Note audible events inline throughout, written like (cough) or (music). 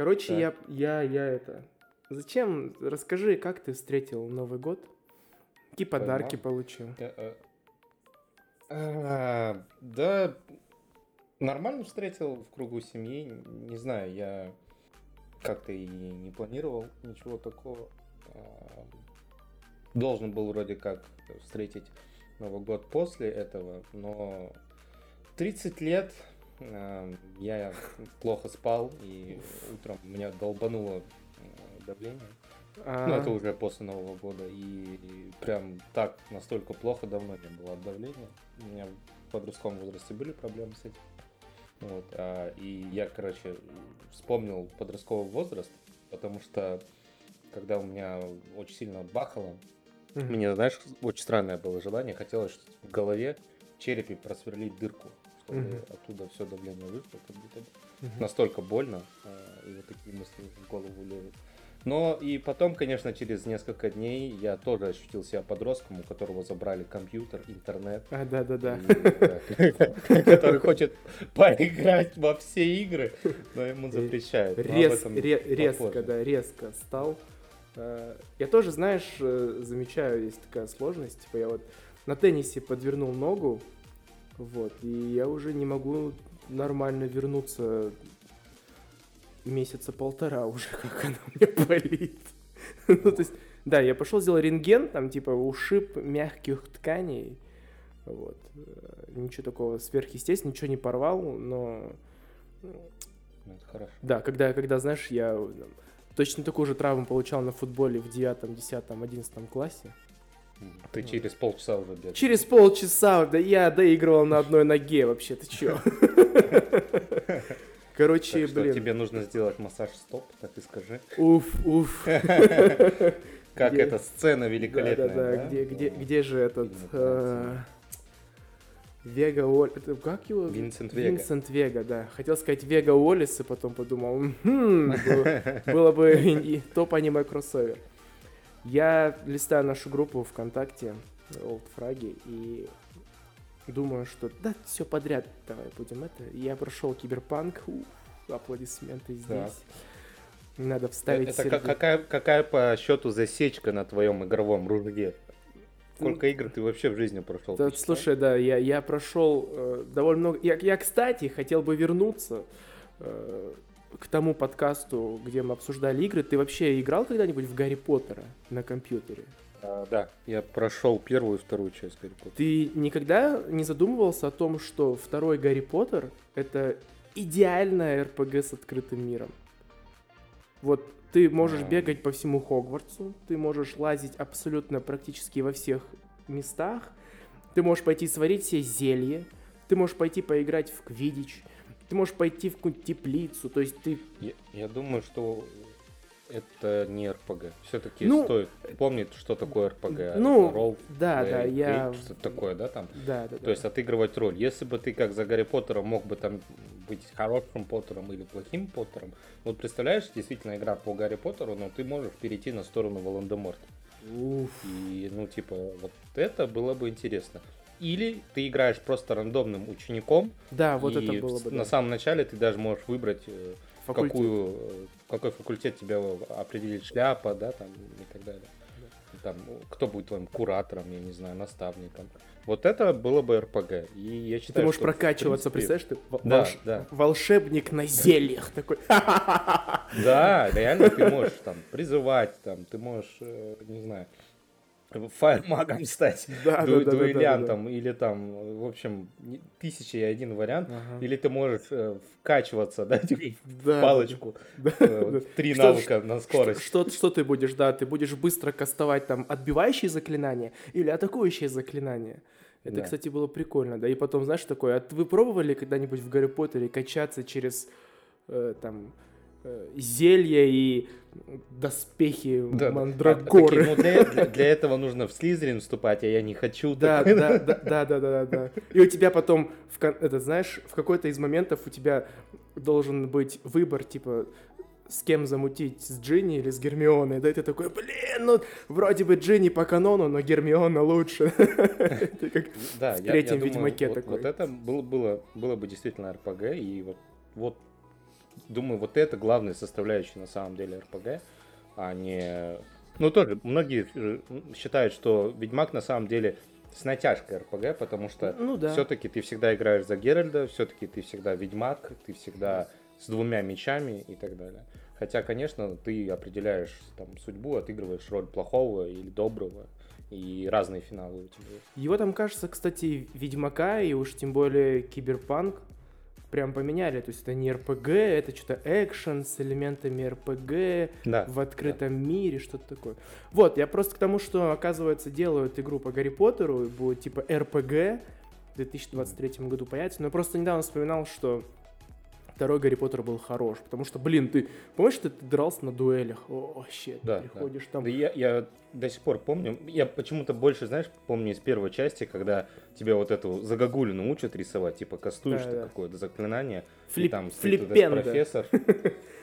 Короче, я, я, я это... Зачем? Расскажи, как ты встретил Новый год? Какие подарки получил? Э, а, да, нормально встретил в кругу семьи. Не знаю, я как-то и не планировал ничего такого. А, должен был вроде как встретить Новый год после этого, но 30 лет а, я плохо спал, и утром меня долбануло давление. А... Ну, это уже после Нового года. И, и прям так настолько плохо давно не было от давления. У меня в подростковом возрасте были проблемы с этим. Вот, а, и я, короче, вспомнил подростковый возраст, потому что когда у меня очень сильно бахало, mm-hmm. мне, знаешь, очень странное было желание, хотелось в голове, в черепе просверлить дырку, чтобы mm-hmm. оттуда все давление вышло, как будто бы. Mm-hmm. Настолько больно, а, и вот такие мысли в голову лезут. Но и потом, конечно, через несколько дней я тоже ощутил себя подростком, у которого забрали компьютер, интернет. А, да-да-да. (laughs) Который хочет поиграть во все игры, но ему запрещают. Резко, да, резко стал. Э, я тоже, знаешь, э, замечаю, есть такая сложность. Типа я вот на теннисе подвернул ногу, вот, и я уже не могу нормально вернуться месяца полтора (laughs) уже, как она меня болит. (laughs) ну, то есть, да, я пошел, сделал рентген, там, типа, ушиб мягких тканей, вот. Э, ничего такого сверхъестественного, ничего не порвал, но... Ну, это хорошо. Да, когда, когда, знаешь, я точно такую же травму получал на футболе в девятом, десятом, одиннадцатом классе. Ты через полчаса уже бегал. Через полчаса, да я доигрывал на одной ноге вообще, ты чё? (laughs) Короче, так блин. тебе нужно сделать массаж стоп, так и скажи. Уф, уф. (laughs) Как эта сцена великолепная. Да, да, да. Где, где, где же этот... Э, Вега Уоллес. Как его? Винсент Вега. Винсент Вега, да. Хотел сказать Вега Уоллес, и потом подумал, хм, (laughs) было бы топ-аниме кроссовер. Я листаю нашу группу ВКонтакте, Old Fragi, и думаю, что да, все подряд, давай будем это. Я прошел Киберпанк, ух, аплодисменты здесь. Да. Надо вставить Это сердце. какая, какая по счету засечка на твоем игровом ружье? Сколько игр ты вообще в жизни прошел? Да, слушай, да, я, я прошел э, довольно много. Я, я, кстати, хотел бы вернуться э, к тому подкасту, где мы обсуждали игры. Ты вообще играл когда-нибудь в Гарри Поттера на компьютере? А, да, я прошел первую и вторую часть Гарри Поттера. Ты никогда не задумывался о том, что второй Гарри Поттер — это идеальная РПГ с открытым миром? Вот ты можешь бегать по всему Хогвартсу, ты можешь лазить абсолютно практически во всех местах, ты можешь пойти сварить себе зелье, ты можешь пойти поиграть в квидич, ты можешь пойти в какую-нибудь теплицу, то есть ты... Я, я думаю, что это не РПГ. Все-таки ну, стоит помнить, что такое РПГ. Ну, ролл, да, да, я... Что-то такое, да, там? Да, да, То да. есть отыгрывать роль. Если бы ты, как за Гарри Поттером, мог бы там быть хорошим Поттером или плохим Поттером, вот представляешь, действительно игра по Гарри Поттеру, но ты можешь перейти на сторону Волан-де-Морта. Уф. И, ну, типа, вот это было бы интересно. Или ты играешь просто рандомным учеником. Да, вот это было бы. На да. самом начале ты даже можешь выбрать э, факультет. какую, какой факультет тебя определит шляпа, да, там и так далее. Да. Там, кто будет твоим куратором, я не знаю, наставником. Вот это было бы РПГ. И я считаю, ты можешь что, прокачиваться, принципе... представляешь, ты да, волш... да. волшебник на зельях такой. (laughs) Да, реально ты можешь там призывать, там, ты можешь, э, не знаю, фаермагом стать, (laughs) да, ду- да, дуэлянтом, да, да, да. или там, в общем, тысяча и один вариант, ага. или ты можешь э, вкачиваться, (laughs) да, да, палочку, (laughs) да, э, три что, навыка на скорость. Что, что, что ты будешь, да, ты будешь быстро кастовать там отбивающие заклинания или атакующие заклинания. Это, да. кстати, было прикольно, да, и потом, знаешь, такое, а вы пробовали когда-нибудь в Гарри Поттере качаться через, э, там, Э, зелья и доспехи да, мандрагоры. А, ну, для, для, для этого нужно в Слизерин вступать, а я не хочу. Да, да, да, да, да, да, да. И у тебя потом, в, это знаешь, в какой-то из моментов у тебя должен быть выбор, типа, с кем замутить, с Джинни или с Гермионой, да, и ты такой, блин, ну, вроде бы Джинни по канону, но Гермиона лучше. (laughs) Это как в третьем Ведьмаке такой. Вот это было бы действительно РПГ, и вот думаю, вот это главная составляющая на самом деле РПГ, а не... Ну, тоже, многие считают, что Ведьмак на самом деле с натяжкой РПГ, потому что ну, да. все-таки ты всегда играешь за Геральда, все-таки ты всегда Ведьмак, ты всегда с двумя мечами и так далее. Хотя, конечно, ты определяешь там судьбу, отыгрываешь роль плохого или доброго, и разные финалы у тебя есть. Его там, кажется, кстати, Ведьмака и уж тем более Киберпанк прям поменяли. То есть это не РПГ, это что-то экшен с элементами РПГ да, в открытом да. мире, что-то такое. Вот, я просто к тому, что, оказывается, делают игру по Гарри Поттеру, и будет типа РПГ в 2023 году появится. Но я просто недавно вспоминал, что второй Гарри Поттер был хорош, потому что, блин, ты помнишь, ты, ты дрался на дуэлях? О, вообще, да, приходишь да. там. Да я, я до сих пор помню, я почему-то больше, знаешь, помню из первой части, когда тебя вот эту загогулину учат рисовать, типа кастуешь да, да. какое-то заклинание, Флип, и там флиппен, профессор.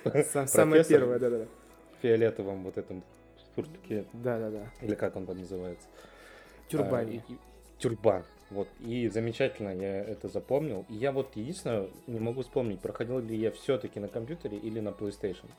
(laughs) (laughs) Самое первое, да-да-да. Фиолетовом вот этом суртуке. Да-да-да. Или как он там называется? Тюрбане. А, тюрбан. Вот, и замечательно я это запомнил. И я вот единственное не могу вспомнить, проходил ли я все-таки на компьютере или на PlayStation.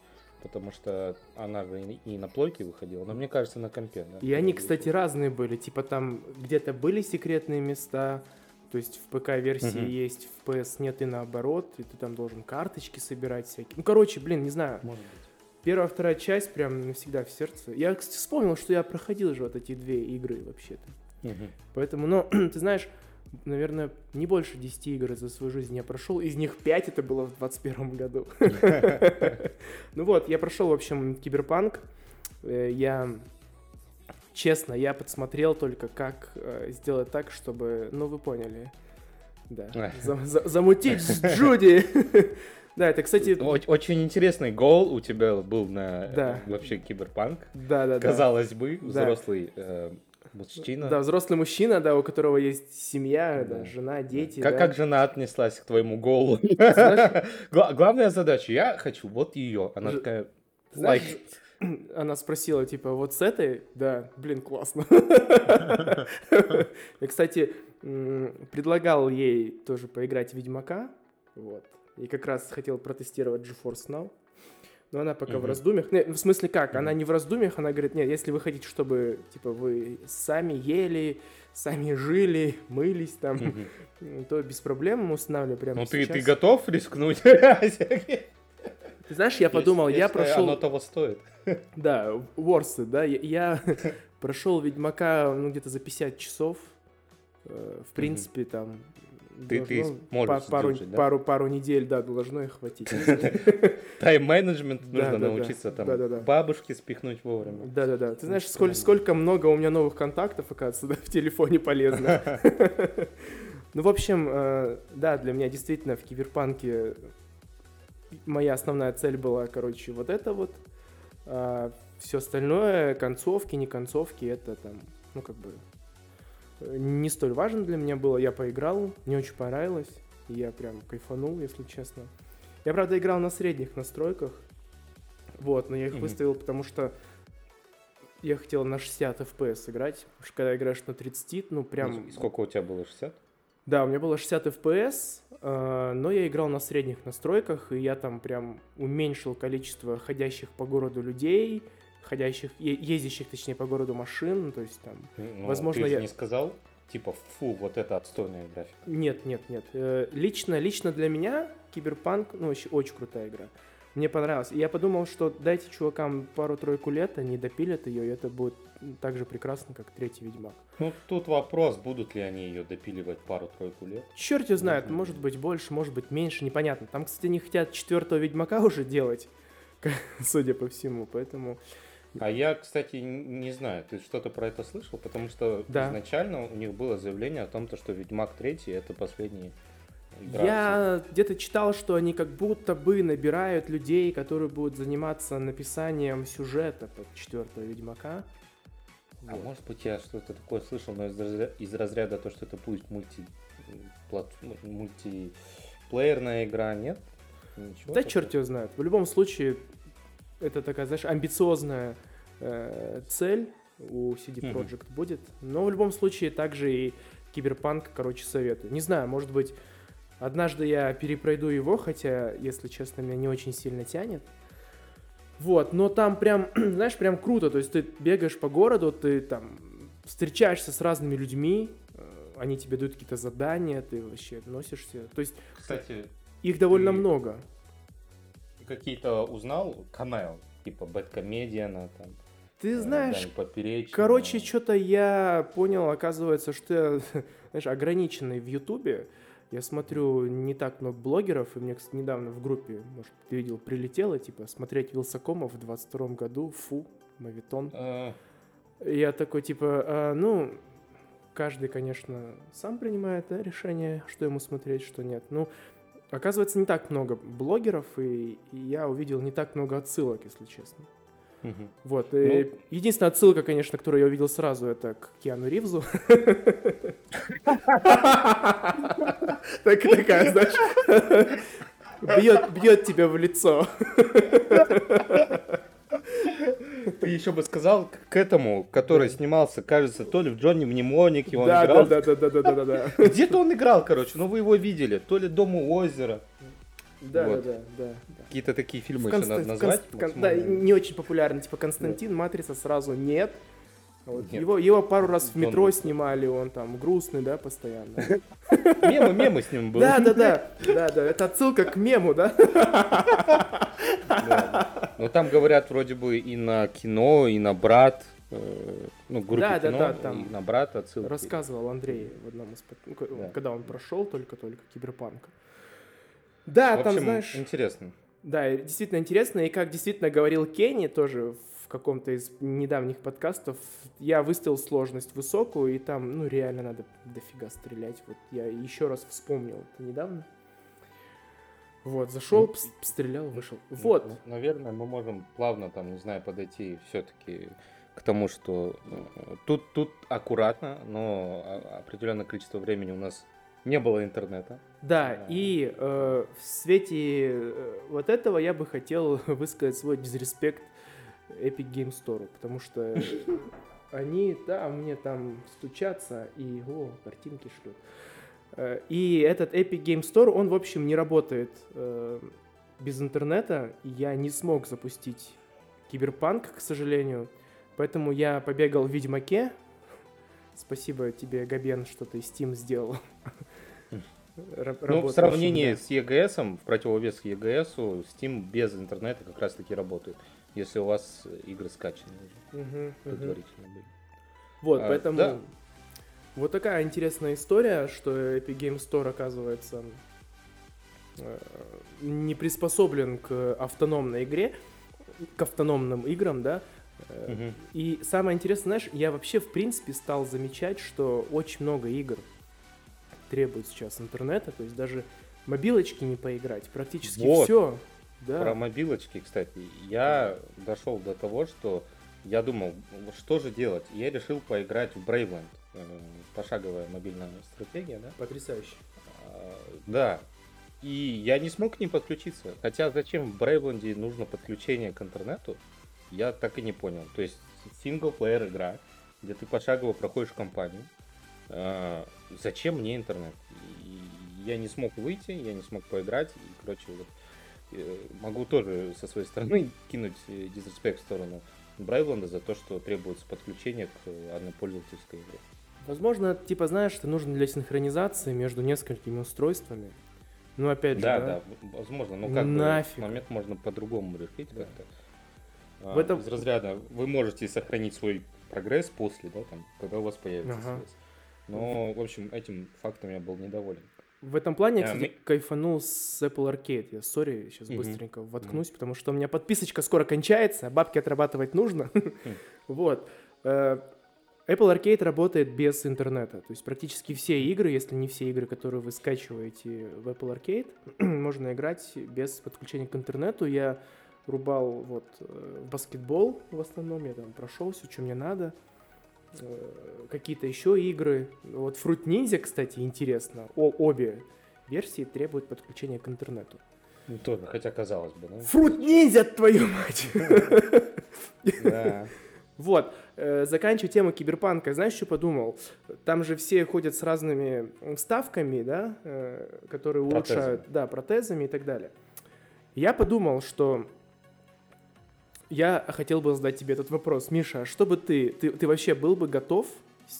Потому что она же и на плойке выходила, но мне кажется, на компе. Да, и они, кстати, разные были. Типа там где-то были секретные места, то есть в ПК-версии угу. есть, в PS нет и наоборот, и ты там должен карточки собирать всякие. Ну, короче, блин, не знаю. Может быть. Первая, вторая часть прям навсегда в сердце. Я, кстати, вспомнил, что я проходил же вот эти две игры вообще-то. Угу. Поэтому, ну, (clears throat) ты знаешь, наверное, не больше 10 игр за свою жизнь я прошел. Из них 5 это было в 21 году. (laughs) Ну вот, я прошел, в общем, Киберпанк. Э, я, честно, я подсмотрел только, как э, сделать так, чтобы, ну, вы поняли, да, замутить с Джуди. (laughs) Да, это, кстати... Очень интересный гол у тебя был на вообще киберпанк. Да, да, да. Казалось бы, взрослый э, Мужчина. Да, взрослый мужчина, да, у которого есть семья, да. Да, жена, дети. Как, да. как жена отнеслась к твоему голу? (laughs) (laughs) Главная задача, я хочу вот ее. Она такая, Знаешь, (clears throat) Она спросила, типа, вот с этой? Да, блин, классно. (laughs) Я, кстати, предлагал ей тоже поиграть в Ведьмака, вот. И как раз хотел протестировать GeForce Now. Но она пока угу. в раздумьях. Не, в смысле как? Угу. Она не в раздумьях, она говорит, нет, если вы хотите, чтобы, типа, вы сами ели, сами жили, мылись там, угу. то без проблем мы устанавливаем прямо Ну ты, ты готов рискнуть? Ты знаешь, я подумал, я прошел... Оно того стоит. Да, Ворсы, да, я прошел Ведьмака, ну, где-то за 50 часов. Э, в принципе, там ты, ты можешь пару, сдержать, да? пару, пару недель, да, должно их хватить. (laughs) Тайм-менеджмент нужно научиться там бабушки спихнуть вовремя. Да-да-да. Ты знаешь, сколько, сколько много у меня новых контактов, оказывается, в телефоне полезно. (laughs) Ну, в общем, э, да, для меня действительно в киберпанке моя основная цель была, короче, вот это вот. А все остальное, концовки, не концовки, это там, ну, как бы не столь важно для меня было. Я поиграл, мне очень понравилось. Я прям кайфанул, если честно. Я, правда, играл на средних настройках. Вот, но я их mm-hmm. выставил, потому что я хотел на 60 FPS играть. Потому что когда играешь на 30, ну прям... И сколько у тебя было, 60? Да, у меня было 60 FPS, э, но я играл на средних настройках, и я там прям уменьшил количество ходящих по городу людей, ходящих, ездящих, точнее, по городу машин, то есть там, ну, возможно, ты я... не сказал, типа, фу, вот это отстойная графика. Нет, нет, нет. Э, лично, лично для меня Киберпанк, ну, очень, очень крутая игра. Мне понравилось. И я подумал, что дайте чувакам пару-тройку лет, они допилят ее, и это будет так же прекрасно, как третий Ведьмак. Ну, тут вопрос, будут ли они ее допиливать пару-тройку лет. Черт ее знает, может быть больше, может быть меньше, непонятно. Там, кстати, не хотят четвертого Ведьмака уже делать, (laughs) судя по всему, поэтому... А я, кстати, не знаю, ты что-то про это слышал? Потому что да. изначально у них было заявление о том, что Ведьмак 3 это последний игра. Я где-то читал, что они как будто бы набирают людей, которые будут заниматься написанием сюжета под четвертого Ведьмака. А вот. может быть я что-то такое слышал, но из разряда, из разряда то, что это будет мульти, плат, ну, мультиплеерная игра, нет? Ничего да такого? черт его знает. В любом случае, это такая, знаешь, амбициозная э, цель у CD Projekt mm-hmm. будет. Но в любом случае также и Киберпанк, короче, советую. Не знаю, может быть, Однажды я перепройду его, хотя, если честно, меня не очень сильно тянет. Вот, но там прям, (clears throat) знаешь, прям круто. То есть ты бегаешь по городу, ты там встречаешься с разными людьми, э, они тебе дают какие-то задания, ты вообще носишься. То есть, Кстати, их довольно много. Какие-то узнал канал, типа Бэткомедиана, там, Ты э, знаешь, короче, что-то я понял, оказывается, что я, (laughs) знаешь, ограниченный в Ютубе. Я смотрю не так много блогеров, и мне, кстати, недавно в группе, может, ты видел, прилетело, типа, смотреть Вилсакомов в 22 году, фу, мавитон. Э, Я такой, типа, «А, ну, каждый, конечно, сам принимает да, решение, что ему смотреть, что нет. Ну, оказывается, не так много блогеров, и, и я увидел не так много отсылок, если честно. Мгм. Вот. и Ну. единственная отсылка, конечно, которую я увидел сразу, это к Киану Ривзу. (laughs) Так- Такая, знаешь, бьет, бьет тебя в лицо. Ты еще бы сказал к- к этому, который снимался, кажется, то ли в Джонни Мнемонике он Да, играл. да, да, да, да, да, да, да. Где-то он играл, короче, но вы его видели. То ли Дом у озера. Да, да, Вот. да, да. Какие-то такие фильмы В еще Конст- надо назвать. Конст- Кон- Да, не очень популярный, типа Константин, Матрица сразу нет. Вот. Нет. Его, его пару раз в Он- метро снимали, он там грустный, да, постоянно. (laughs) Мемы, мемы с ним (laughs) были. Да, да, да, да, да, это отсылка к мему, да? Да. Но там говорят вроде бы и на кино, и на брат. э, Ну, группе Да, да, кино, да, там и на брата отсылки. Рассказывал Андрей в одном из... Да. Когда он прошел только-только Киберпанк. Да, В там, общем, знаешь... интересно. Да, действительно интересно, и как действительно говорил Кенни тоже в каком-то из недавних подкастов, я выставил сложность высокую, и там, ну, реально надо дофига стрелять. Вот я еще раз вспомнил это недавно. Вот, зашел, Ну, стрелял, вышел. Вот. Ну, Наверное, мы можем плавно, там, не знаю, подойти все-таки к тому, что э, тут, тут аккуратно, но определенное количество времени у нас не было интернета. Да, Да. и э, в свете э, вот этого я бы хотел (laughs) высказать свой дизреспект Epic Game Store, потому что (laughs) они, да, мне там стучатся и, о, картинки шлют. Э, И этот Epic Game Store, он, в общем, не работает э, без интернета. Я не смог запустить Киберпанк, к сожалению. Поэтому я побегал в Ведьмаке. Спасибо тебе, Габен, что ты Steam сделал. (laughs) Ну, в сравнении да. с EGS, в противовес EGS, Steam без интернета как раз-таки работает, если у вас игры скачаны мгм. предварительно были. Вот, А, поэтому да. вот такая интересная история, что Epic Game Store оказывается э, не приспособлен к автономной игре, к автономным играм, да. Мгм. И самое интересное, знаешь, я вообще в принципе стал замечать, что очень много игр требует сейчас интернета, то есть даже мобилочки не поиграть, практически Вот. все. Да. Про мобилочки, кстати, я дошел до того, что я думал, «Вот что же делать? И Я решил поиграть в Bravely, э, пошаговая мобильная стратегия, да? Потрясающе. А, Да. И я не смог к ним подключиться. Хотя зачем в Брейвленде нужно подключение к интернету, я так и не понял. То есть синглплеер игра, где ты пошагово проходишь кампанию. А, Зачем мне интернет? И я не смог выйти, я не смог поиграть. И, короче, вот, э, могу тоже со своей стороны (laughs) кинуть э, дизреспект в сторону Брайвленда за то, что требуется подключение к э, однопользовательской игре. Возможно, типа, знаешь, это нужно для синхронизации между несколькими устройствами. Ну, опять же, Да, да. да, возможно. Ну как бы Нафиг. этот момент можно по-другому решить Да. как-то. А, В этом- Из разряда вы можете сохранить свой прогресс после, да, там, когда у вас появится Ага. связь. Но, в общем, этим фактом я был недоволен. В этом плане я, А, кстати, мы- кайфанул с Apple Arcade. Я, сори, сейчас Мгм. быстренько воткнусь, потому что у меня подписочка скоро кончается, а бабки отрабатывать нужно. Хм. (laughs) Вот. Э, Apple Arcade работает без интернета. То есть практически все игры, если не все игры, которые вы скачиваете в Apple Arcade, (clears throat) можно играть без подключения к интернету. Я рубал вот э, баскетбол в основном, я там прошел все, что мне надо. Э, Какие-то еще игры. Вот Fruit Ninja, кстати, интересно. О, обе версии требуют подключения к интернету. Ну, тоже, хотя казалось бы, да? Fruit Ninja, твою мать! Да. (laughs) Вот, э, заканчивая тему киберпанка, знаешь, что подумал? Там же все ходят с разными вставками, да, э, которые улучшают, да, протезами и так далее. Я подумал, что я хотел бы задать тебе этот вопрос. Миша, а что бы ты, ты, ты вообще был бы готов,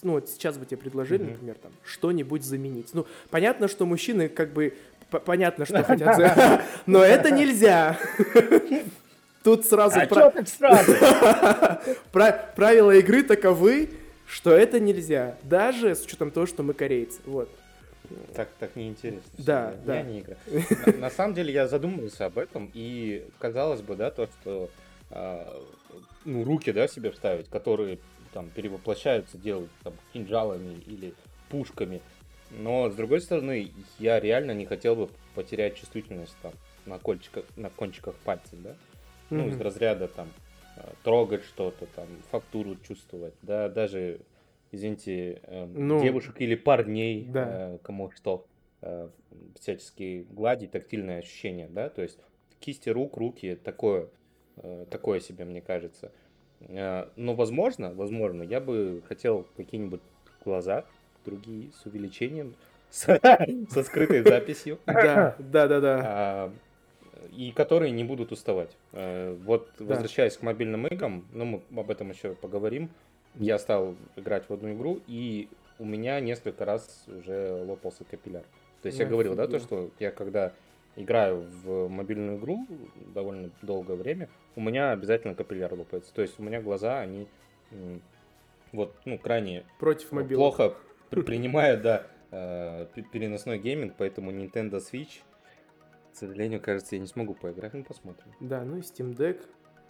ну вот сейчас бы тебе предложили, mm-hmm. например, там, что-нибудь заменить? Ну, понятно, что мужчины как бы, понятно, что хотят, (laughs) но это нельзя. (laughs) Тут сразу... А про... так сразу? (laughs) Правила игры таковы, что это нельзя. Даже с учетом того, что мы корейцы. Вот. Так, так неинтересно. Да, да. Я не игра. На, самом деле я задумывался об этом, и казалось бы, да, то, что ну, руки, да, себе вставить, которые там перевоплощаются, делают там кинжалами или пушками. Но, с другой стороны, я реально не хотел бы потерять чувствительность там на, кончиках, на кончиках пальцев, да? ну, mm-hmm. из разряда там э, трогать что-то, там, фактуру чувствовать, да, даже, извините, э, ну, девушек или парней, да. э, кому что, э, всячески гладить, тактильное ощущение, да, то есть кисти рук, руки, такое, такое себе, мне кажется. Э, но, возможно, возможно, я бы хотел какие-нибудь глаза другие с увеличением, (laughs) со скрытой записью. (laughs) Да, да, да, да. А, и которые не будут уставать. Э, вот возвращаясь к мобильным играм, ну мы об этом еще поговорим. Я стал играть в одну игру, и у меня несколько раз уже лопался капилляр. То есть я говорил, да, то, что я когда играю в мобильную игру довольно долгое время, у меня обязательно капилляр лопается. То есть у меня глаза, они вот, ну, крайне Против мобилок. плохо принимают, да, э, переносной гейминг, поэтому Nintendo Switch к сожалению, кажется, я не смогу поиграть, ну посмотрим. Да, ну и Steam Deck.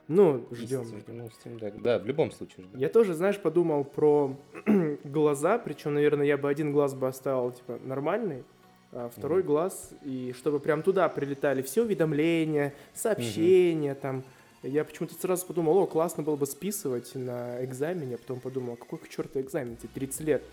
Ну, ждем. Ну, Steam Deck. Да, в любом случае ждем. Я тоже, знаешь, подумал про (clears throat) глаза, причем, наверное, я бы один глаз бы оставил, типа, нормальный, второй mm-hmm. глаз, и чтобы прям туда прилетали все уведомления, сообщения, mm-hmm. там. Я почему-то сразу подумал, о, классно было бы списывать на экзамене, а потом подумал, какой к черту экзамен, тебе 30 лет.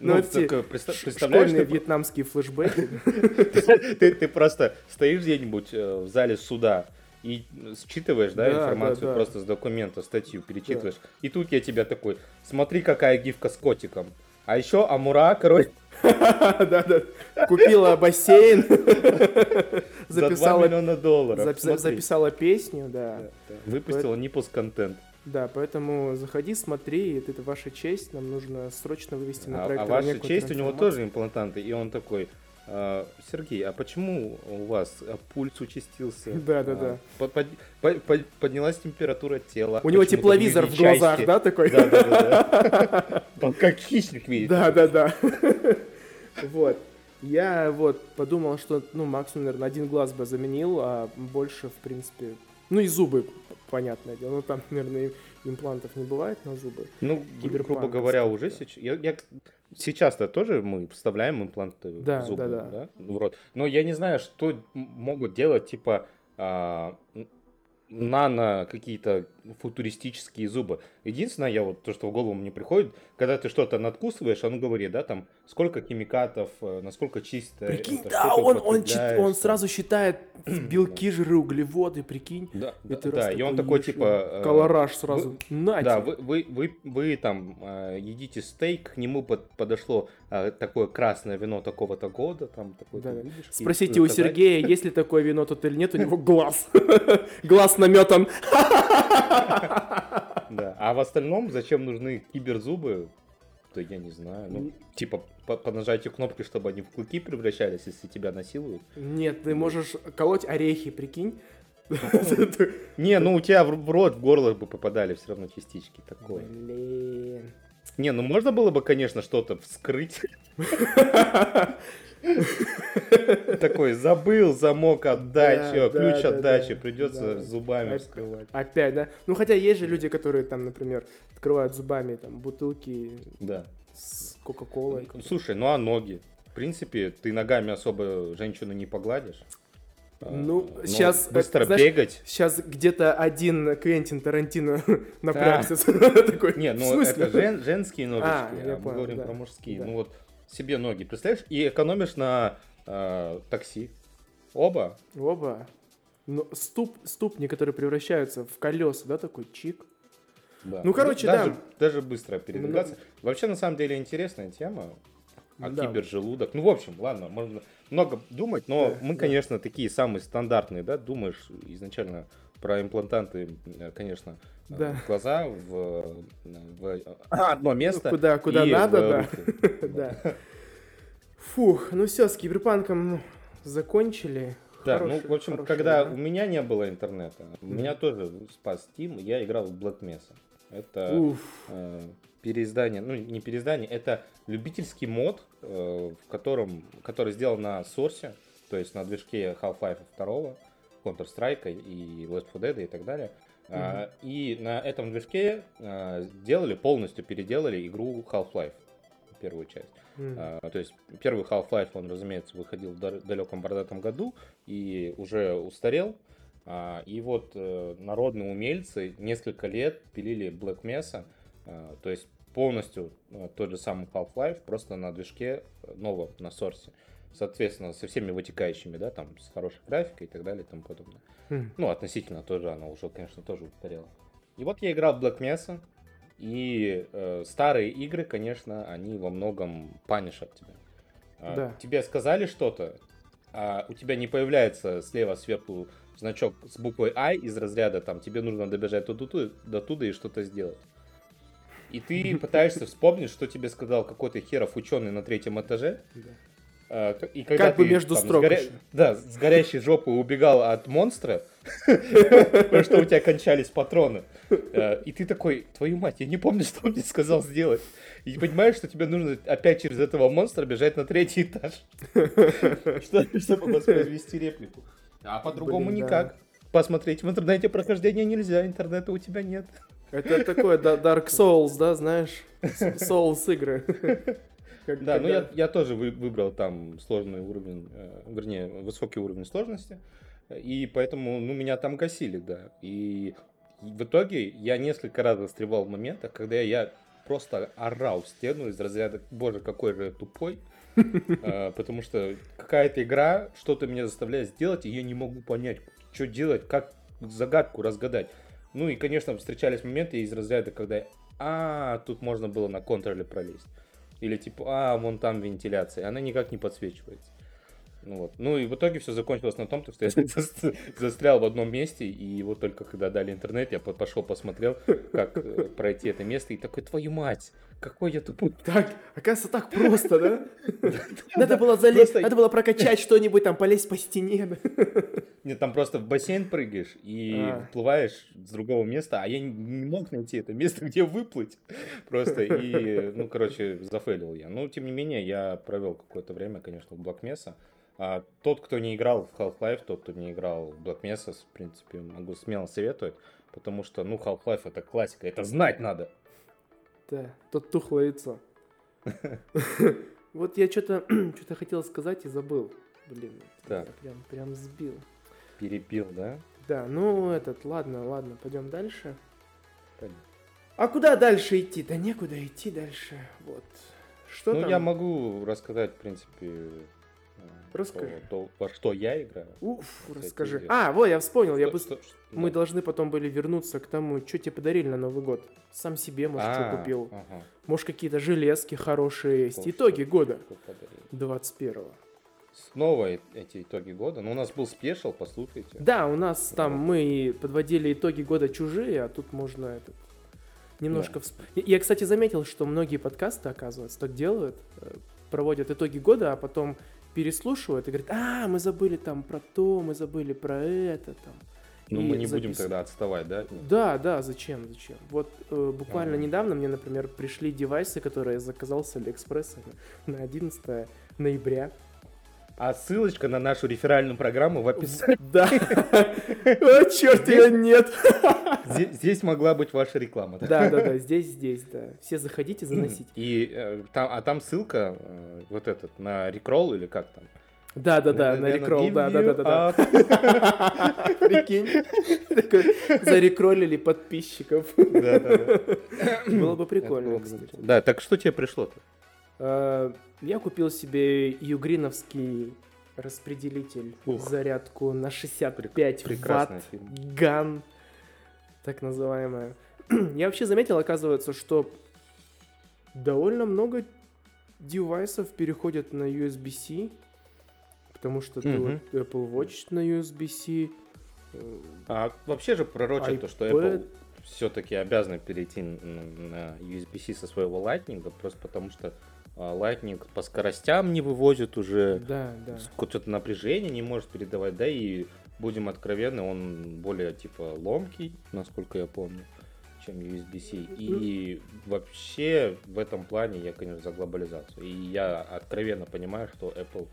Ну, ну так, представляешь, школьные вьетнамские флешбеки. (laughs) Ты просто стоишь где-нибудь э, в зале суда, и считываешь, да, информацию просто с документа, статью перечитываешь. И тут я тебя такой, смотри, какая гифка с котиком. А еще Амура, короче. (laughs) Да-да. Купила бассейн. (laughs) Записала, За 2 миллиона долларов. Записала песню, да. Выпустила Нипус контент. Да, поэтому заходи, смотри, это, ваша честь, нам нужно срочно вывести на проект. А, а ваша честь, у него тоже имплантанты, и он такой, а, Сергей, а почему у вас пульс участился? Да, да, да. Под, под, под, поднялась температура тела. У него тепловизор в глазах, да, такой? Да, да, да. Он как хищник видит. Да, да, да. (laughs) Вот. Я вот подумал, что, ну, максимум, наверное, один глаз бы заменил, а больше, в принципе, ну и зубы понятное дело. Ну, там, наверное, имплантов не бывает на зубы. Ну, грубо говоря, уже сейчас... Я, я... Сейчас-то тоже мы вставляем импланты да, в зубы, да, да. Да, в рот. Но я не знаю, что могут делать, типа, а, нано какие-то футуристические зубы. Единственное, я вот то, что в голову мне приходит, когда ты что-то надкусываешь, оно говорит, да, там, сколько химикатов, э, насколько чисто. Прикинь, это, да, он, он, чит, он сразу считает (clears throat) белки, жиры, углеводы, прикинь. Да, и да, да и он такой, типа... Э, колораж сразу, вы, на Да, вы, вы, вы, вы там э, едите стейк, к нему под, подошло такое красное вино такого-то года, там, такой да. видишь, Спросите у Сергея, (laughs) есть ли такое вино тут или нет, у него глаз. (laughs) Глаз наметан. Да. А в остальном, зачем нужны киберзубы, то я не знаю. Ну, типа, по, по нажатию кнопки, чтобы они в клыки превращались, если тебя насилуют. Нет, ты можешь колоть орехи, прикинь. (laughs) Не, ну у тебя в рот, в горло бы попадали все равно частички такое. Блин. Не, ну можно было бы, конечно, что-то вскрыть. (laughs) (laughs) Такой, забыл замок все, ключ отдачи, придется зубами вскрывать. Опять, да? Ну, хотя есть же люди, которые там, например, открывают зубами там бутылки да. с Кока-Колой. Слушай, ну а ноги? В принципе, ты ногами особо женщину не погладишь. А, ну, Но сейчас... Быстро знаешь, бегать. Сейчас где-то один Квентин Тарантино (laughs) напрягся. (laughs) Такой, Не, ну это жен, женские ножички, а, а мы говорим про мужские. Ну вот себе ноги, представляешь? И экономишь на э, такси. Оба. Оба. Но ступ, ступни, которые превращаются в колеса, да, такой чик. Да. Ну, короче, даже, да. Даже быстро передвигаться. Вообще, на самом деле, интересная тема. А Да. кибержелудок. Ну, в общем, ладно, можно много думать, но Да, мы, да. конечно, такие самые стандартные, да, думаешь изначально про имплантанты, э, конечно, э, Да. в глаза, в, в одно место. Куда- куда надо, да. (laughs) Да. Фух, ну все, с киберпанком ну, закончили. Да, Хороший- ну, в общем, хорошая когда игра. у меня не было интернета, Мгм. меня тоже спас Steam, я играл в Black Mesa. Это Уф, э, переиздание, ну не переиздание, это любительский мод, э, в котором, который сделан на Source, то есть на движке Half-Life 2, Counter-Strike и Left 4 Dead и так далее. А, И на этом движке а, сделали, полностью переделали игру Half-Life, первую часть. м, А, То есть первый Half-Life, он, разумеется, выходил в далеком бородатом году и уже устарел. А, И вот э, народные умельцы несколько лет пилили Black Mesa, а, то есть полностью э, тот же самый Half-Life, просто на движке э, новом, на сорсе. Соответственно, со всеми вытекающими, да, там, с хорошей графикой и так далее и тому подобное. м. Ну, относительно тоже, она уже, конечно, тоже устарела. И вот я играл в Black Mesa, и э, старые игры, конечно, они во многом панишат тебя. А, Да. Тебе сказали что-то, а у тебя не появляется слева сверху значок с буквой I из разряда, там, тебе нужно добежать до туда, до туда и что-то сделать. И ты (laughs) пытаешься вспомнить, что тебе сказал какой-то херов ученый на третьем этаже, а, И когда Как бы ты, между там, строк горя- еще. Да, с горящей жопой убегал от монстра, (laughs) потому что у тебя кончались патроны. Э, И ты такой, твою мать, я не помню, (laughs) что он мне сказал сделать. И понимаешь, что тебе нужно опять через этого монстра бежать на третий этаж, (laughs) что- чтобы воспроизвести реплику. А по-другому никак. Посмотреть в интернете прохождение нельзя, интернета у тебя нет. Это такое Dark Souls, да, знаешь? Souls игры. Как- Да, ну я, я тоже вы- выбрал там сложный уровень, э, вернее, высокий уровень сложности, и поэтому, ну, меня там гасили, да. И в итоге я несколько раз застревал в моментах, когда я просто орал в стену из разряда, боже, какой же я тупой, Э, (laughs) потому что какая-то игра что-то меня заставляет сделать, и я не могу понять, что делать, как загадку разгадать. Ну и, конечно, встречались моменты из разряда, когда, а, тут можно было на контроле пролезть. Или типа, а, вон там вентиляция, она никак не подсвечивается. Ну вот. Ну и в итоге все закончилось на том, что я (laughs) зас- застрял в одном месте, и вот только когда дали интернет, я по- пошел посмотрел, как э, пройти это место, и такой, твою мать, какой я тупой. Так, оказывается, так просто, да? (laughs) Надо было залезть, надо было прокачать что-нибудь, там, полезть по стене. Нет, там просто в бассейн прыгаешь и А. вплываешь с другого места, а я не- мог найти это место, где выплыть. Просто и, ну, короче, зафейлил я. Но, тем не менее, я провел какое-то время, конечно, в Mesa. А тот, кто не играл в Half-Life, тот, кто не играл в Black Mesa, в принципе, могу смело советовать, потому что, ну, Half-Life это классика, это знать надо. Да, тут тухлое яйцо. (laughs) Вот я что-то (clears throat) что хотел сказать и забыл. Блин, Так. прям, прям сбил. Перепил, да? Да, ну этот, ладно, ладно, пойдем дальше. А куда дальше идти? Да некуда идти дальше. Вот. Что ну, там? я могу рассказать, в принципе, Расскажи. то, во что я играю. Уф, Кстати, расскажи. интересно. А, вот, я вспомнил. я Что- быстро... что- что- Мы да. должны потом были вернуться к тому, что тебе подарили на Новый год. Сам себе, может, что А, купил. ага. Может, какие-то железки хорошие есть. Что- Итоги что- года что подарили? 21 Снова э- эти итоги года. Ну, у нас был спешл, послушайте. Да, у нас там мы подводили итоги года чужие, а тут можно этот немножко... всп- Я, я, кстати, заметил, что многие подкасты, оказывается, так делают. э, Проводят итоги года, а потом переслушивают и говорят, а, мы забыли там про то, мы забыли про это там. Ну, мы не будем запис- тогда отставать, да? Да, да, зачем, зачем? Вот э, буквально Ага. недавно мне, например, пришли девайсы, которые я заказал с Алиэкспресса на, на 11 ноября. А ссылочка на нашу реферальную программу в описании. Да. О, черт, ее нет. Здесь, могла быть ваша реклама. да? Да, да, здесь, здесь, да. Все заходите, заносите. И э, там, а там ссылка э, вот этот на рекролл или как там? Да, да, да, на рекролл, да, да, да, да, да. Прикинь. Такой, Зарекролили подписчиков. Да, да, да. Было бы прикольно, кстати. Да, так что тебе пришло-то? Э, Я купил себе югриновский распределитель, Ух. зарядку на 65 прекрасный ватт, фильм. ган, так называемая. (clears throat) Я вообще заметил, оказывается, что довольно много девайсов переходят на USB-C, потому что ты Мгм. вот Apple Watch на USB-C, э, А вообще же пророчат то, что. Apple все-таки обязаны перейти на USB-C со своего Lightning, просто потому что Lightning по скоростям не вывозит уже, да, да. какое-то напряжение не может передавать, да, и будем откровенны, он более типа ломкий, насколько я помню, чем USB-C. И вообще в этом плане я, конечно, за глобализацию. И я откровенно понимаю, что Apple,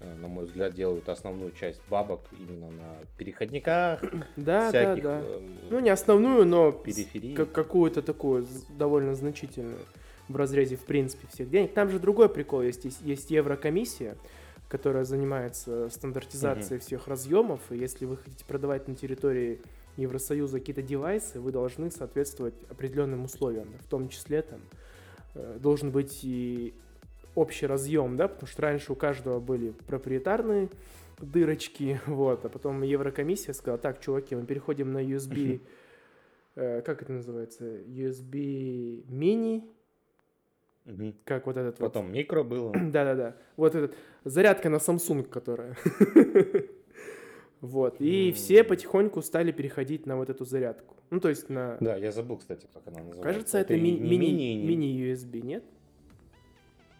э, на мой взгляд, делают основную часть бабок именно на переходниках, (clears throat) Да, да, всяких да. э, Ну, не основную, но периферий. как какую-то такую довольно значительную в разрезе, в принципе, всех денег. Там же другой прикол есть. Есть, есть Еврокомиссия, которая занимается стандартизацией всех разъемов, и если вы хотите продавать на территории Евросоюза какие-то девайсы, вы должны соответствовать определенным условиям, в том числе там э, должен быть и общий разъем, да, потому что раньше у каждого были проприетарные дырочки, (laughs) вот, а потом Еврокомиссия сказала, так, чуваки, мы переходим на USB, э, как это называется, USB мини, Мгм. как вот этот вот Потом микро было. (clears throat) да-да-да. Вот этот зарядка на Samsung, которая. (laughs) Вот. И все потихоньку стали переходить на вот эту зарядку. Ну, то есть на... Да, я забыл, кстати, как она называется. Кажется, это ми- мини, не- мини-USB, нет?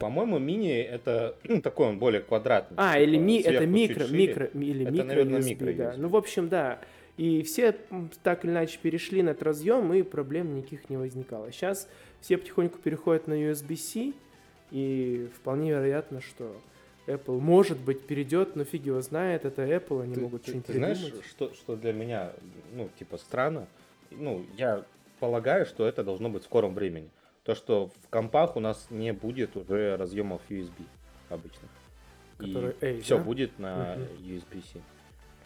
По-моему, мини это ну, такой он более квадратный. А, или типа, ми, это микро, шире. микро, ми- или Это, микро наверное, USB, микро да. Ну, в общем, да. И все так или иначе перешли на этот разъем, и проблем никаких не возникало. Сейчас все потихоньку переходят на USB-C, и вполне вероятно, что Apple, может быть, перейдет, но фиг его знает, это Apple, они Ты- могут что-нибудь ты знаешь, придумать. что, что для меня, ну, типа, странно? Ну, я полагаю, что это должно быть в скором времени. То, что в компах у нас не будет уже разъемов USB обычных. Которые A, все да? будет на Мгм. USB-C.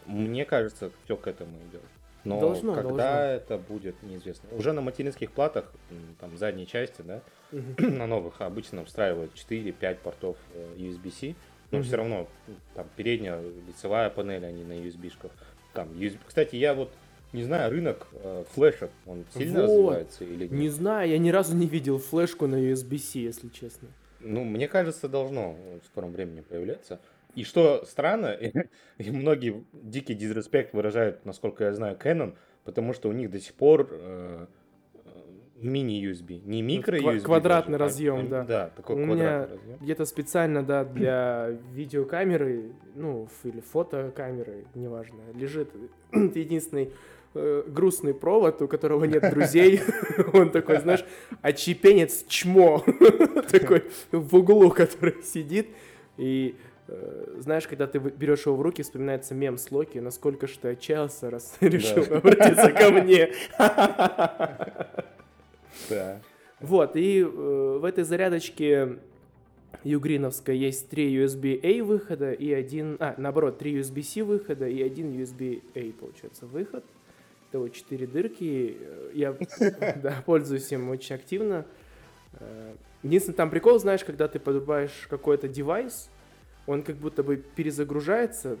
Мне кажется, все к этому идет. Но Должно, когда должно. это будет, неизвестно. Уже на материнских платах, там, задней части, да, Мгм. (clears throat) на новых обычно встраивают 4-5 портов э, USB-C, но Мгм. все равно там передняя лицевая панель, они на USB-шках. Там, USB... Кстати, я вот не знаю, рынок э, флешек, он сильно Вот. развивается или нет? Не знаю, я ни разу не видел флешку на USB-C, если честно. Ну, мне кажется, должно в скором времени появляться. И что странно, (laughs) и многие дикий дизреспект выражают, насколько я знаю, Canon, потому что у них до сих пор э, э, мини-USB, не микро-USB. ква- квадратный даже, разъем, а- да. Да, такой У меня разъем. Где-то специально, да, для видеокамеры, ну, или фотокамеры, неважно, лежит (clears throat) единственный э, грустный провод, у которого нет друзей. (laughs) Он такой, знаешь, очепенец чмо. (laughs) Такой в углу, который сидит. И знаешь, когда ты берешь его в руки, вспоминается мем с Локи, насколько же ты отчаялся, раз решил обратиться ко мне. Да. Вот, и э, в этой зарядочке югриновской есть три USB-A выхода и один, а, наоборот, три USB-C выхода и один USB-A, получается, выход. Это вот четыре дырки. Э, Я (laughs) да, пользуюсь им очень активно. Э, Единственный там прикол, знаешь, когда ты подрубаешь какой-то девайс, он как будто бы перезагружается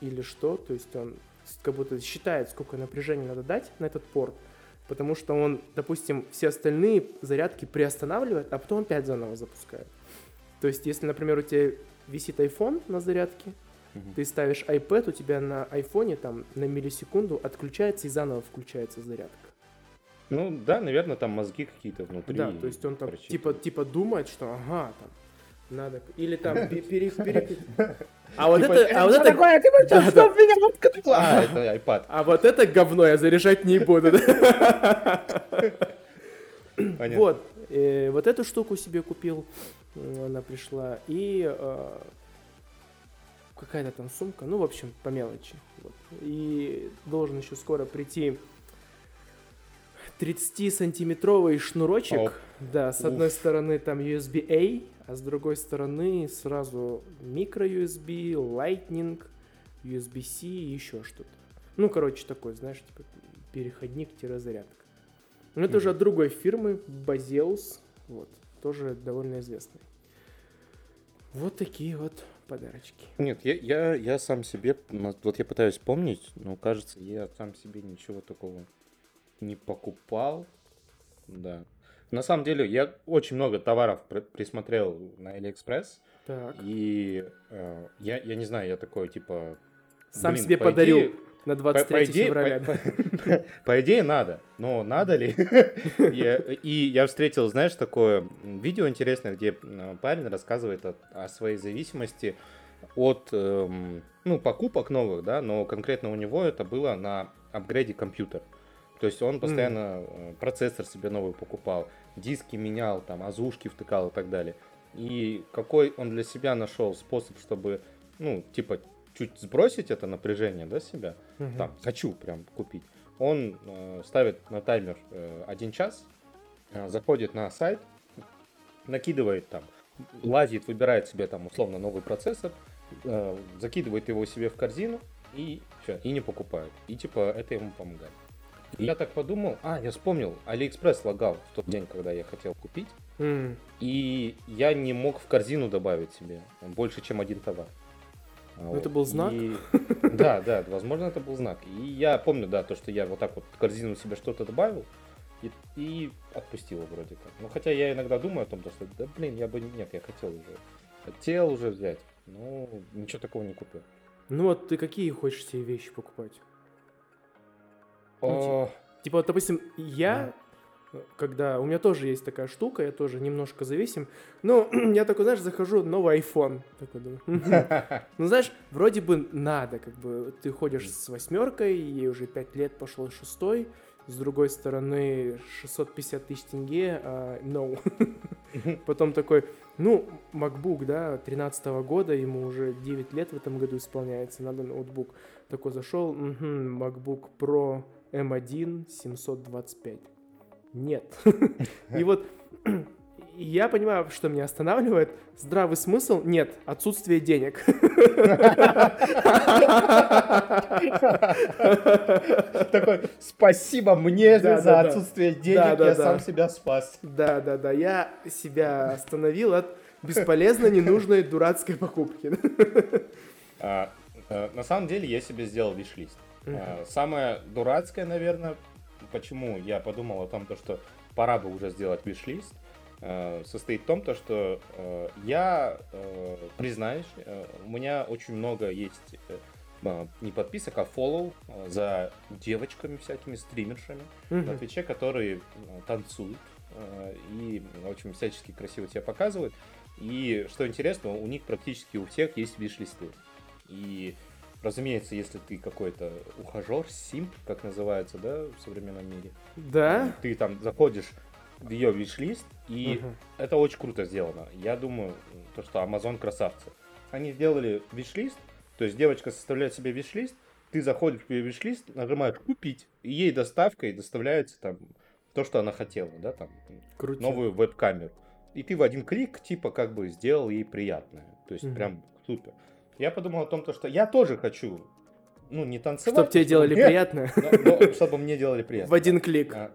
или что, то есть он как будто считает, сколько напряжения надо дать на этот порт, потому что он, допустим, все остальные зарядки приостанавливает, а потом опять заново запускает. То есть, если, например, у тебя висит iPhone на зарядке, Мгм. ты ставишь iPad, у тебя на айфоне там на миллисекунду отключается и заново включается зарядка. Ну да, наверное, там мозги какие-то внутри. Да, то есть он там типа, типа думает, что ага, там надо... Или там пе- пере- (laughs) пере- А вот Типа, это... А вот «Что это... такое? Ты Да, что, да. меня воткнула?» А, это iPad. А вот это говно я заряжать не буду. (laughs) Понятно. Вот, э, вот эту штуку себе купил, она пришла, и э, какая-то там сумка, ну, в общем, по мелочи. Вот. И должен еще скоро прийти 30-сантиметровый шнурочек. Оп. Да, с одной Уф. стороны там USB-A, а с другой стороны сразу микро-USB, Lightning, USB-C и еще что-то. Ну, короче, такой, знаешь, типа переходник-зарядка. Ну, это уже от другой фирмы, Bazeus, вот, тоже довольно известный. Вот такие вот подарочки. Нет, я, я, я сам себе, вот я пытаюсь помнить, но кажется, я сам себе ничего такого не покупал. Да. На самом деле, я очень много товаров присмотрел на Алиэкспресс. Так. И э, я, я не знаю, я такой, типа... Сам блин, себе подарил идее, на 23 по, по идее, февраля. По, по, (laughs) по идее, надо. Но надо ли? (laughs) И я встретил, знаешь, такое видео интересное, где э, парень рассказывает о своей зависимости от эм, ну, покупок новых, да, но конкретно у него это было на апгрейде компьютера. То есть он постоянно mm. процессор себе новый покупал, диски менял, там, азушки втыкал и так далее. И какой он для себя нашел способ, чтобы, ну, типа, чуть сбросить это напряжение, да, себя, mm-hmm. там, хочу прям купить. Он э, ставит на таймер э, один час, э, заходит на сайт, накидывает там, лазит, выбирает себе там условно новый процессор, э, закидывает его себе в корзину и все, и не покупает. И типа это ему помогает. Я так подумал, а, я вспомнил, Алиэкспресс лагал в тот день, когда я хотел купить. Mm. И я не мог в корзину добавить себе больше, чем один товар. Ну, вот. Это был знак? И... (laughs) Да, да, возможно, это был знак. И я помню, да, то, что я вот так вот в корзину себе что-то добавил и, и отпустил вроде как. Ну, хотя я иногда думаю о том, что, да, блин, я бы, нет, я хотел уже, хотел уже взять, но ничего такого не купил. Ну, вот ты какие хочешь себе вещи покупать? Ну, типа, допустим, я, когда... У меня тоже есть такая штука, я тоже немножко зависим. Но (clears throat) я такой, знаешь, захожу, новый iPhone. Такой думаю. (laughs) Ну, знаешь, вроде бы надо, как бы, ты ходишь с восьмеркой, ей уже пять лет пошел шестой, с другой стороны 650 тысяч тенге, а no. (laughs) Потом такой, ну, MacBook, да, 13 года, ему уже 9 лет в этом году исполняется, надо ноутбук. Такой зашел, угу, MacBook Pro M1 725. Нет. (laughs) И вот я понимаю, что меня останавливает. Здравый смысл? Нет. Отсутствие денег. (laughs) Такой, спасибо мне за отсутствие денег, я сам себя спас. Да, да, да. Я себя остановил от бесполезной, ненужной, дурацкой покупки. А, э, на самом деле я себе сделал виш-лист. Uh-huh. Самое дурацкое, наверное, почему я подумал о том, то, что пора бы уже сделать виш-лист, э, состоит в том, то, что э, я, признаюсь, у меня очень много есть не подписок, а follow за девочками всякими, стримершами uh-huh. на Твиче, которые танцуют и, в общем, всячески красиво себя показывают. И, что интересно, у них практически у всех есть виш-листы. И Разумеется, если ты какой-то ухажер, симп, как называется, да, в современном мире. Да. Ты там заходишь в ее виш-лист, и uh-huh. это очень круто сделано. Я думаю, то, что Amazon красавцы. Они сделали виш-лист, то есть девочка составляет себе виш-лист, ты заходишь в ее виш-лист, нажимаешь «Купить», и ей доставкой доставляется там то, что она хотела, да, там, Крутя. новую веб-камеру. И ты в один клик, типа, как бы сделал ей приятное. То есть, uh-huh. прям супер я подумал о том, что я тоже хочу, ну, не танцевать. Чтобы тебе делали нет, приятно. (laughs) Но, но, чтобы мне делали приятно. В один клик. А,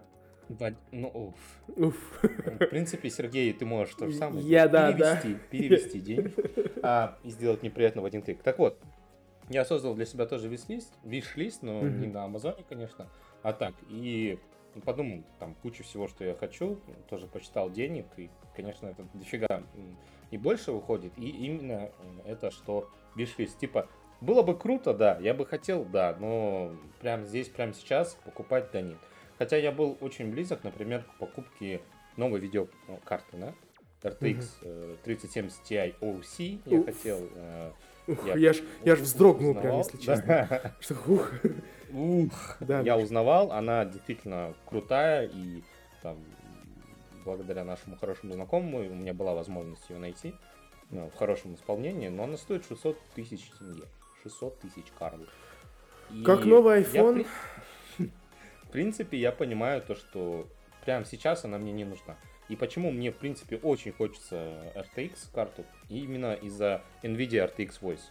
в, ну, уф. уф. В принципе, Сергей, ты можешь то же самое. Я, да, перевести, да. перевести деньги а, и сделать неприятно в один клик. Так вот, я создал для себя тоже виш-лист, виш-лист, но mm-hmm. не на Амазоне, конечно, а так. И подумал, там, кучу всего, что я хочу, тоже почитал денег, и, конечно, это дофига и больше выходит. И именно это, что виш-лист. Типа, было бы круто, да, я бы хотел, да, но прямо здесь, прямо сейчас покупать, да нет. Хотя я был очень близок, например, к покупке новой видеокарты, да, RTX uh-huh. 3070 Ti OC я ух. хотел. Э, ух, я, я ж, я ж вздрогнул прям, если честно. Что, ух. Ух. Да. Я узнавал, она действительно крутая, и там, благодаря нашему хорошему знакомому у меня была возможность ее найти ну, в хорошем исполнении, но она стоит 600 тысяч тенге. 600 тысяч карлов. как новый iPhone? Я, (laughs) в принципе, я понимаю то, что прямо сейчас она мне не нужна. И почему мне, в принципе, очень хочется RTX карту, именно из-за NVIDIA RTX Voice.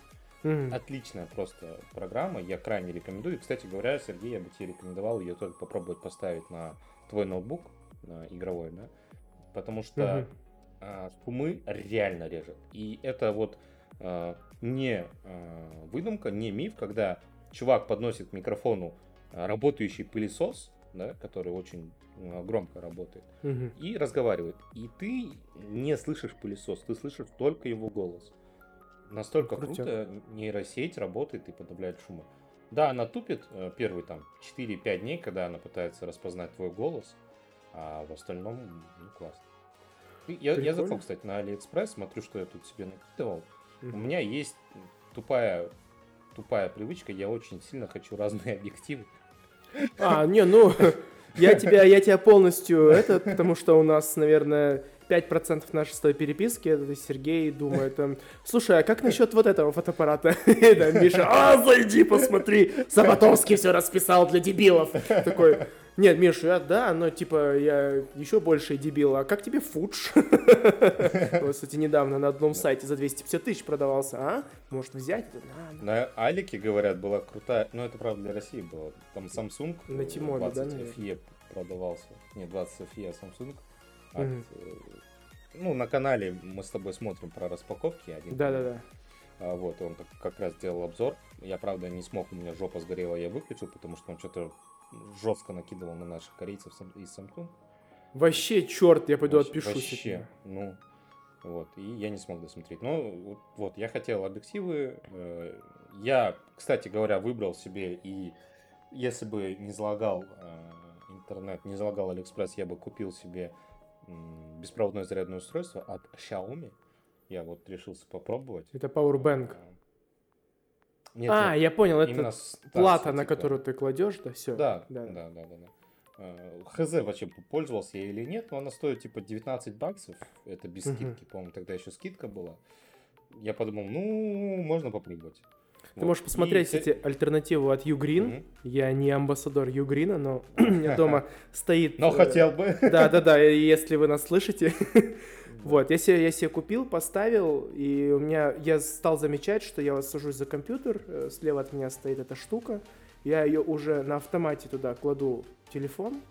Mm-hmm. Отличная просто программа, я крайне рекомендую. И, кстати говоря, Сергей, я бы тебе рекомендовал ее только попробовать поставить на твой ноутбук, на игровой, да, потому что mm-hmm шумы реально режет. И это вот э, не выдумка, не миф, когда чувак подносит к микрофону работающий пылесос, да, который очень громко работает, Мгм. и разговаривает. И ты не слышишь пылесос, ты слышишь только его голос. Настолько Крутяк. круто нейросеть работает и подавляет шумы. Да, она тупит э, первые там 4-5 дней, когда она пытается распознать твой голос, а в остальном, ну, классно. Я, я Прикольно. зашел, кстати, на Алиэкспресс, смотрю, что я тут себе накидывал. У Мгм. меня есть тупая, тупая привычка, я очень сильно хочу разные (laughs) объективы. А, не, ну, я (laughs) тебя, я тебя полностью это, потому что у нас, наверное, 5% нашей с переписки, это Сергей думает, слушай, а как насчет вот этого фотоаппарата? (laughs) И там Миша, а, зайди, посмотри, Саботовский все расписал для дебилов. Такой, нет, Миша, я, да, но типа я еще больше дебил, а как тебе фудж? (laughs) Кстати, недавно на одном сайте за 250 тысяч продавался, а? Может взять? На. На Алике, говорят, была крутая, ну это правда для России было, там Samsung На э, Тимоле, да, 20 наверное? FE продавался, не 20 FE, а Samsung. э, ну, на канале мы с тобой смотрим про распаковки. Один Да-да-да. А, вот, он как, как раз делал обзор. Я, правда, не смог, у меня жопа сгорела, я выключил, потому что он что-то жестко накидывал на наших корейцев из Samsung. Вообще, черт, я пойду Вообще- отпишусь. от Вообще, ну, вот, и я не смог досмотреть. Но вот, вот, я хотел объективы. э, Я, кстати говоря, выбрал себе и если бы не залагал э, интернет, не залагал Алиэкспресс, я бы купил себе м, беспроводное зарядное устройство от Xiaomi. Я вот решился попробовать. Это Powerbank. Нет, а, нет, я понял, это плата, на типа. которую ты кладешь, да, все. Да, да, да, да, да. Э, Хз вообще пользовался я или нет, но она стоит типа 19 баксов. Это без Мгм. скидки, по-моему, тогда еще скидка была. Я подумал, ну, можно попробовать. Ты можешь посмотреть, И- кстати, альтернативу от Ugreen. Мгм. Я не амбассадор Ugreen, но (clears throat) у меня (laughs) дома стоит... Но э, хотел бы. Да, да, да, если вы нас слышите. (laughs) Вот, я себе, я себе купил, поставил, и у меня, я стал замечать, что я вот сажусь за компьютер, э, слева от меня стоит эта штука, я ее уже на автомате туда кладу телефон,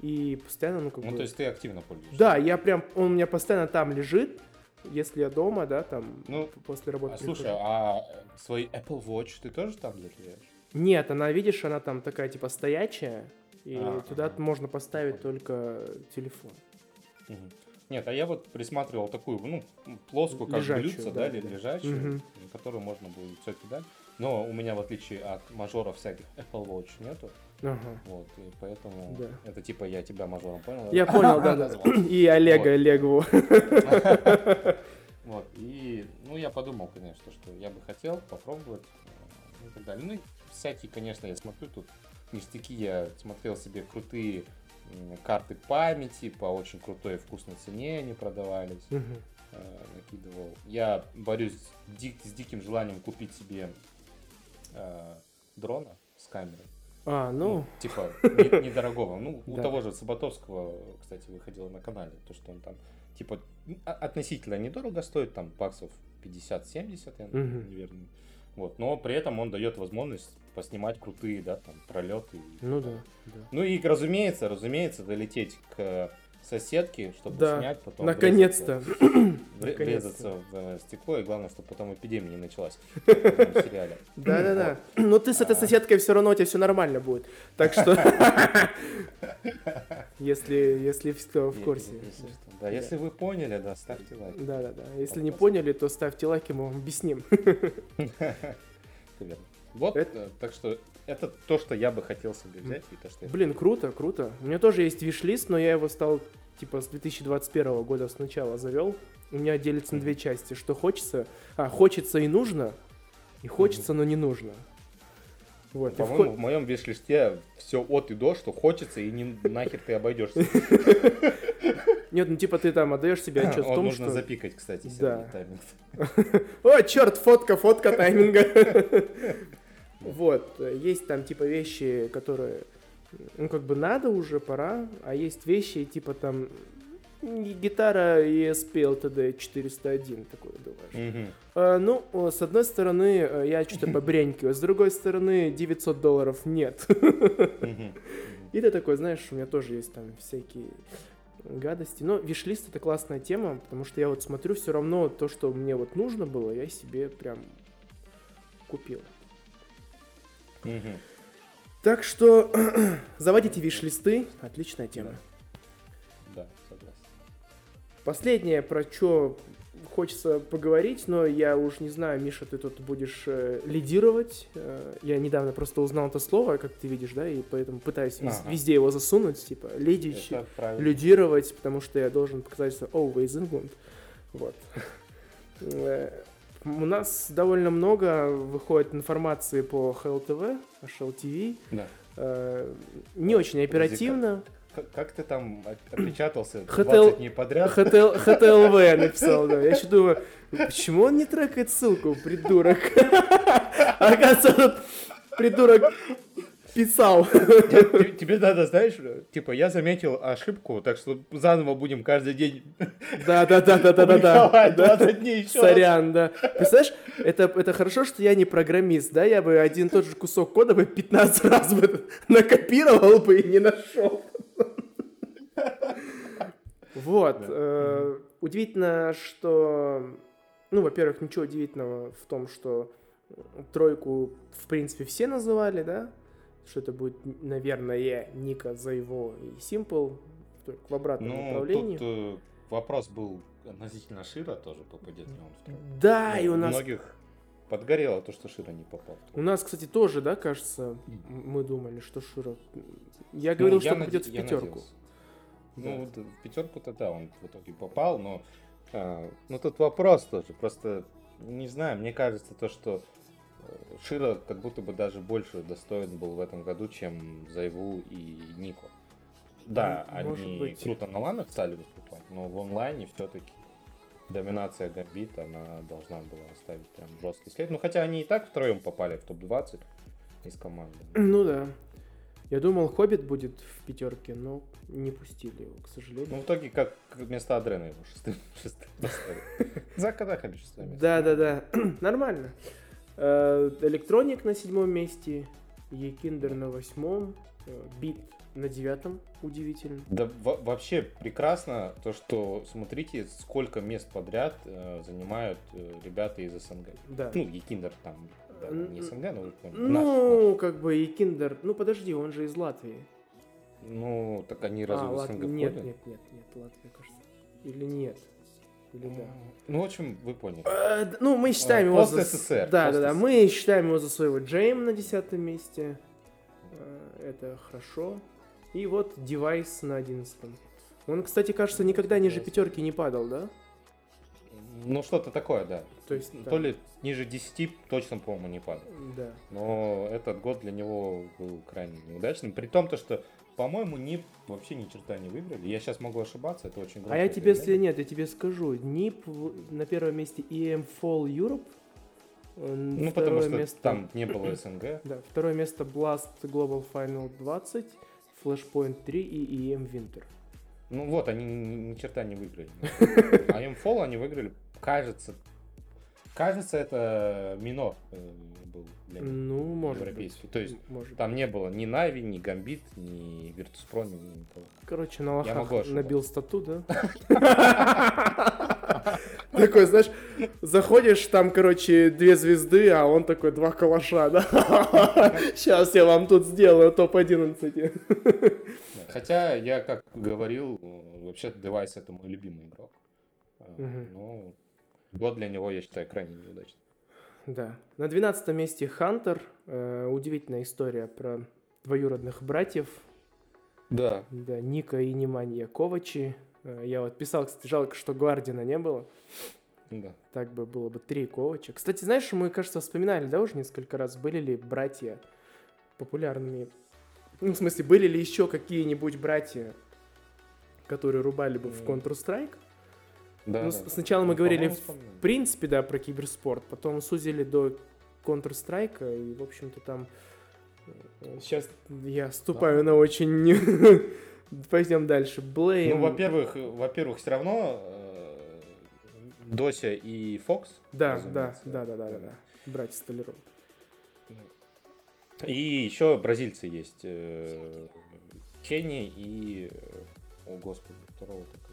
и постоянно, ну, как Ну, бы... то есть ты активно пользуешься. Да, я прям, он у меня постоянно там лежит, если я дома, да, там, Ну, после работы. А, слушай, прихожу. а свой Apple Watch ты тоже там закидываешь? Нет, она, видишь, она там такая, типа, стоячая, и А, туда ага. можно поставить только телефон. Мгм. Нет, а я вот присматривал такую, ну, плоскую, как Лежачую, блюдце, да, да, да. лежачую, Мгм. на которую можно будет все кидать. Но у меня, в отличие от мажоров всяких, Apple Watch нету. Ага. Вот, и поэтому Да. это типа я тебя мажором понял. Я понял, да, да. (laughs) И Олега. Олегову. (laughs) Вот, и, ну, я подумал, конечно, что я бы хотел попробовать э, и так далее. Ну, всякие, конечно, я смотрю тут ништяки, я смотрел себе крутые карты памяти по очень крутой и вкусной цене они продавались, э, накидывал. Я борюсь с, дик- с диким желанием купить себе э, дрона с камерой. А, ну, типа, не- (laughs) недорогого. Ну, у Да. того же Саботовского, кстати, выходило на канале, то, что он там, типа, ну, а- относительно недорого стоит, там, баксов 50-70, я, наверное. Вот, но при этом он дает возможность поснимать крутые, да, там, пролеты. ну да, да. Ну и, разумеется, разумеется, долететь к соседке, чтобы Да, снять, потом Наконец-то. врезаться- (clears throat) в э, стекло, и главное, чтобы потом эпидемия не началась в (laughs) сериале. Да-да-да. Но ты с этой А. соседкой все равно у тебя все нормально будет. Так что, (laughs) если, если кто в курсе. Да, если вы поняли, да, ставьте лайк. Да-да-да. Если не поняли, то ставьте лайки, мы вам объясним. (laughs) Верно. Вот, Это- э, так что это то, что я бы хотел себе взять, и то, что Блин, круто, круто. У меня тоже есть виш-лист, но я его стал типа с 2021 года сначала завел. У меня делится на две части. Что хочется, а, хочется и нужно, и хочется, но не нужно. Вот. По-моему, вход- в моем виш-листе все от и до, что хочется, и не (laughs) нахер ты обойдешься. (laughs) Нет, ну типа ты там отдаешь себе отчет в Он том, нужно что... запикать, кстати, Да. Тайминг. (laughs) О, черт, фотка, фотка тайминга. Вот, есть там типа вещи, которые, ну как бы надо уже, пора, а есть вещи типа там гитара ESP LTD 401, такое думаешь. Мгм. А, ну, с одной стороны, э, я что-то (laughs) побрянькиваю, с другой стороны, 900 долларов нет. (laughs) И ты такой, знаешь, у меня тоже есть там всякие гадости. Но виш-лист это классная тема, потому что я вот смотрю, все равно то, что мне вот нужно было, я себе прям купил. Так что (clears throat) заводите виш-листы, отличная тема. Да, согласен. Последнее, про что хочется поговорить, но я уж не знаю, Миша, ты тут будешь э, лидировать. Э, я недавно просто узнал это слово, как ты видишь, да, и поэтому пытаюсь Ага. везде его засунуть, типа, правильно. лидировать, потому что я должен показать, что always England. Вот. (laughs) У нас довольно много выходит информации по HLTV, HLTV. Да. Э, Не очень оперативно. Как, как ты там от- отпечатался Хотел- 20 дней подряд? ХТЛ, (laughs) ХТЛВ написал, да. Я еще думаю, почему он не трекает ссылку, придурок? (laughs) Оказывается, этот придурок писал. Тебе- Тебе надо, знаешь, типа, я заметил ошибку, так что заново будем каждый день Да, да, да, да, да, да, публиковать да. 20 дней еще. Сорян, да. Представляешь, это, это хорошо, что я не программист, да? Я бы один тот же кусок кода бы 15 раз бы накопировал бы и не нашел. Вот. Да. э, Удивительно, что... Ну, во-первых, ничего удивительного в том, что тройку, в принципе, все называли, да? Что это будет, наверное, Ника, Зайво и Simple, только в обратном Ну, направлении. тут э, вопрос был относительно Шира тоже, попадет ли он в тройку. Да, Ну, и у нас Многих подгорело то, что Шира не попал. У нас, кстати, тоже, да, кажется, мы думали, что Шура... Я Ну, говорил, я что наде- попадет в пятерку. Ну, вот в пятерку-то да, он в итоге попал, но а, ну тут вопрос тоже. Просто не знаю, мне кажется, то, что Шира как будто бы даже больше достоин был в этом году, чем Зайву и Нико. Да, Ну, они быть. круто на ланах стали выступать, но в онлайне все-таки доминация Гамбит, она должна была оставить прям жесткий след. Ну, хотя они и так втроем попали в топ-20 из команды. Ну да. Я думал, Хоббит будет в пятерке, но не пустили его, к сожалению. Ну, в итоге, как вместо Адрена его шестым, (laughs) шестым поставили. За Кадахали шестое место. Да, да, да. (clears throat) Нормально. Э, Электроник на седьмом месте, Екиндер на восьмом, э, Бит на девятом, удивительно. Да во- вообще прекрасно то, что смотрите, сколько мест подряд э, занимают э, ребята из СНГ. Да. Ну, Якиндер там, да, не СНГ, но Ну, как бы Екиндер... Ну, подожди, он же из Латвии. наш. Ну, так они разве а, в Лат- СНГ Нет, входят? нет, нет, нет, Латвия, кажется. Или нет? Или да? Ну, в общем, вы поняли. Э, Ну, мы считаем А, его за... пост-СССР, Да, да, да. Мы считаем его за своего Джейм на десятом месте. Э, Это хорошо. И вот девайс на одиннадцатом. Он, кстати, кажется, никогда ниже пятерки не падал, да? Ну, что-то такое, да. То есть, То там- ли ниже 10 точно, по-моему, не падал. Да. Но этот год для него был крайне неудачным. При том, то, что, по-моему, НИП вообще ни черта не выиграли. Я сейчас могу ошибаться, это очень А громкое я тебе, если нет, я тебе скажу. НИП на первом месте EM Fall Europe. Ну, потому что место- там не было СНГ. (coughs) Да, второе место Blast Global Final 20, Flashpoint 3 и EM Winter. Ну вот, они ни, ни черта не выиграли. (laughs) А Fall они выиграли, кажется, кажется, это минор э, был для Ну, может европейский. быть. То есть может там не было ни Нави, ни Гамбит, ни Virtus.pro, ни никого. Короче, на лохах набил стату, да? (laughs) Такой, знаешь, заходишь, там, короче, две звезды, а он такой, два калаша, да? (laughs) Сейчас я вам тут сделаю топ-11. Да. (laughs) Хотя я, как говорил, э, вообще девайс это мой любимый игрок. Э. Но год для него, я считаю, крайне неудачный. Да. На 12 месте Хантер. Э, Удивительная история про двоюродных братьев. Да. Да, Ника и Неманья Ковачи. Э, Я вот писал, кстати, жалко, что Гвардина не было. Да. Так бы было бы три Ковача. Кстати, знаешь, мы, кажется, вспоминали, да, уже несколько раз, были ли братья популярными? Ну, в смысле, были ли еще какие-нибудь братья, которые рубали бы в М. Counter-Strike? Да, Ну, да, да. сначала мы Ну, говорили, в принципе, да, про киберспорт, потом сузили до Counter-Strike, и, в общем-то, там... Сейчас я ступаю на очень... (laughs) Пойдем дальше. Блейм. Ну, во-первых, э, во-первых, все равно э, Дося и Фокс. Да, да, да, да, да, да, да. Братья Столяров. И еще бразильцы есть. э, Ченни и О, господи, второго такого.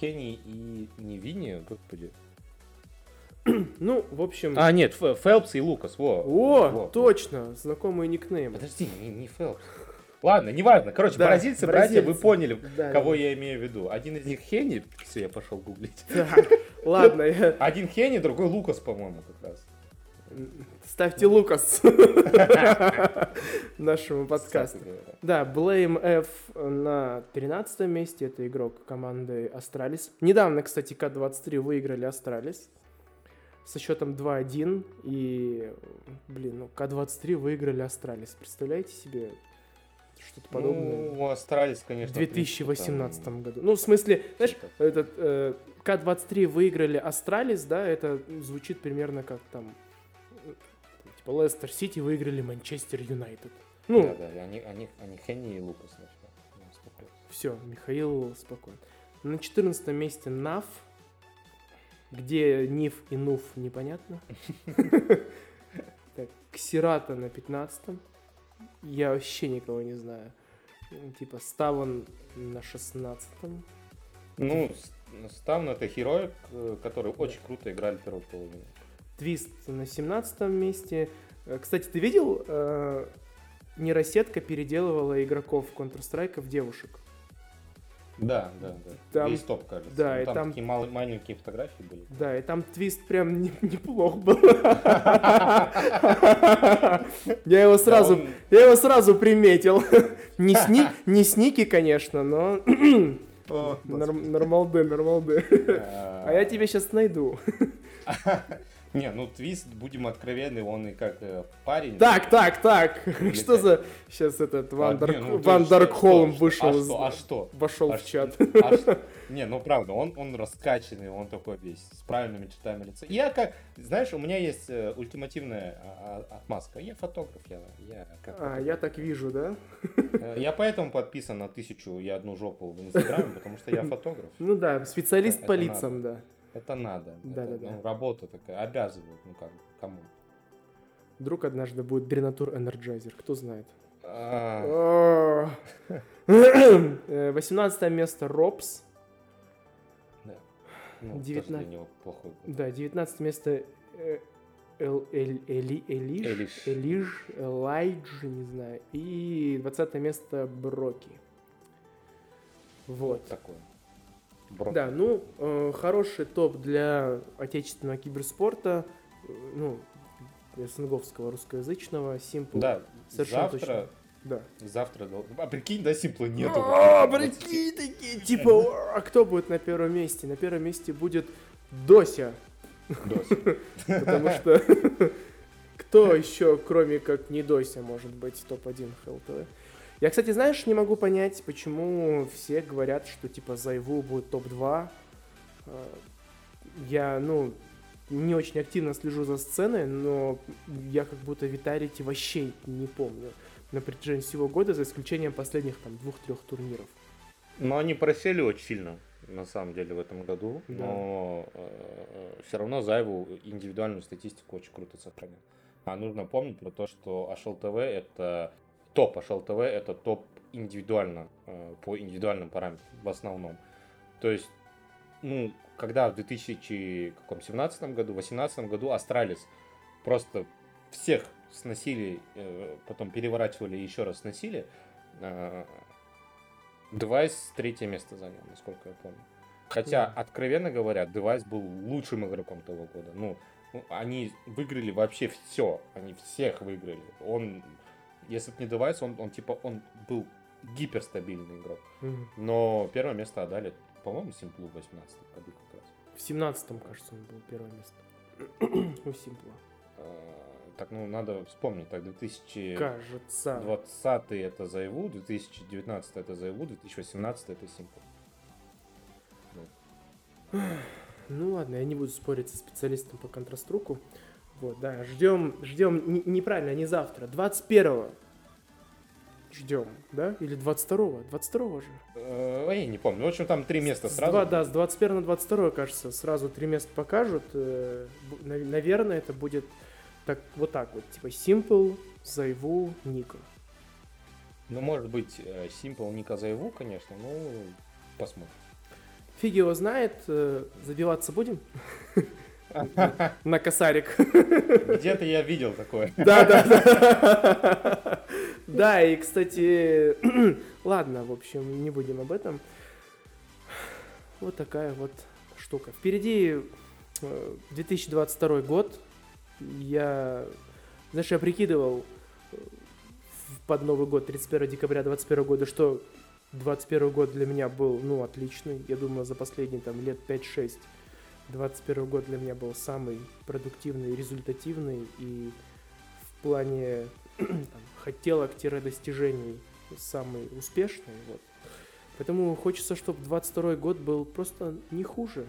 Кенни и не Винни, господи. (clears throat) Ну, в общем... А, нет, Фелпс и Лукас, во. О, во, точно, во. знакомые никнеймы. Подожди, не, не Фелпс. Ладно, неважно. Короче, да, бразильцы, бразильцы, братья, вы поняли, да, кого да. я имею в виду. Один из них Хенни, все, я пошел гуглить. (laughs) Ладно. Один Хенни, другой Лукас, по-моему, как раз. Ставьте Лукас (laughs) нашему подкасту. Да, blameF на 13 месте. Это игрок команды Astralis. Недавно, кстати, K23 выиграли Astralis со счетом 2-1. И, блин, ну K23 выиграли Astralis. Представляете себе что-то подобное? Ну, Astralis, конечно. В 2018 там... году. Ну, в смысле, знаешь, этот э, K23 выиграли Astralis, да, это звучит примерно как там Лестер Сити выиграли Манчестер Юнайтед. Ну, да, да, они, они, они Хенни и Лукас. Все, Михаил спокойно. На 14 месте Нав, где Ниф и Нуф непонятно. Так, Ксирата на 15 Я вообще никого не знаю. Типа Ставан на 16 Ну, Ставан это герой, который очень круто играли первую половину. Твист на 17 месте. Э, кстати, ты видел, э, нейросетка переделывала игроков Counter-Strike в девушек? Да, да, да. Там, Весь топ, кажется. Да, ну, и там, там такие мал- маленькие фотографии были. Да, и там твист прям не, неплох был. (laughs) Я его сразу, я его сразу приметил. Не, сни, не сники, конечно, но нормалды, нормалды. А, (laughs) а я тебя сейчас найду. (laughs) Не, ну Твист, будем откровенны, он и как э, парень. Так, так, так. (laughs) Что за... Сейчас этот Ван, а, не, ну, Ван Даркхолм вышел. А что? А что? Вошел а в чат. А что? (laughs) Не, ну правда, он, он раскачанный, он такой весь с правильными чертами лица. Я как, знаешь, у меня есть э, ультимативная а, а, отмазка. Я фотограф, я, я как. А, я так вижу, да? Э, я поэтому подписан на тысячу и одну жопу в Инстаграме, потому что я (laughs) фотограф. Ну да, специалист по лицам, да. Это надо. Да, это, да, да. Ну, работа такая, обязывает, ну как, кому? Вдруг однажды будет Дренатур Energizer, кто знает. 18 а. место ropz. Да. Ну, 19... плохой Да, 19 место э, EliGE, EliGE, EliGE, не знаю. И 20 место broky. Вот. вот такое. Бро. Да, ну, э, хороший топ для отечественного киберспорта, э, ну, СНГовского русскоязычного, Simple. Да, совершенно завтра, точно. Да. Завтра, а прикинь, да, Simple нету. А, прикинь, такие, типа, а кто будет на первом месте? На первом месте будет Дося. Дося. (laughs) Потому что (laughs) кто еще, кроме как не Дося, может быть топ-1 ХЛТВ? Я, кстати, знаешь, не могу понять, почему все говорят, что типа Зайву будет топ-2. А, я, ну, не очень активно слежу за сценой, но я как будто Витарити вообще не помню на протяжении всего года, за исключением последних там двух-трех турниров. Но они просели очень сильно, на самом деле, в этом году. Да. Но э, все равно Зайву индивидуальную статистику очень круто сохранил. А нужно помнить про то, что HLTV это топ HLTV это топ индивидуально, э, по индивидуальным параметрам в основном. То есть, ну, когда в 2017 году, в 2018 году Astralis просто всех сносили, э, потом переворачивали и еще раз сносили, э, Device третье место занял, насколько я помню. Хотя, откровенно говоря, Device был лучшим игроком того года. Ну, они выиграли вообще все. Они всех выиграли. Он если бы не девайс, он, он типа, он был гиперстабильный игрок. Mm-hmm. Но первое место отдали, по-моему, Симплу в 18 году как раз. В 17 кажется, он был первое место. (clears throat) У Симпла. А, так, ну, надо вспомнить, так, 2020 Кажется. 20 это Зайву, 2019 это Зайву, 2018 это Симпл. (sighs) Ну ладно, я не буду спорить со специалистом по контраструку. Вот, да, ждем, ждем, неправильно, не завтра, 21-го ждем, да? Или 22-го? 22-го же? Э, я не помню. В общем, там три места сразу. Два, да, с 21 на 22, кажется, сразу три места покажут. Э, наверное, это будет так, вот так вот. Типа Simple, Зайву, Ника. Ну, может быть, э, Simple, Ника, Зайву, конечно, но Посмотрим. Фиг его знает, э, забиваться будем? (laughs) На косарик. Где-то я видел такое. Да, да, да. Да, и, кстати, (clears throat) ладно, в общем, не будем об этом. Вот такая вот штука. Впереди 2022 э, год. Я, знаешь, я прикидывал э, под Новый год, 31 декабря 2021 года, что 21 год для меня был, ну, отличный. Я думаю, за последние там лет 5-6 21 год для меня был самый продуктивный, результативный и в плане (clears throat) хотелок-достижений самый успешный. Вот. Поэтому хочется, чтобы 22 год был просто не хуже.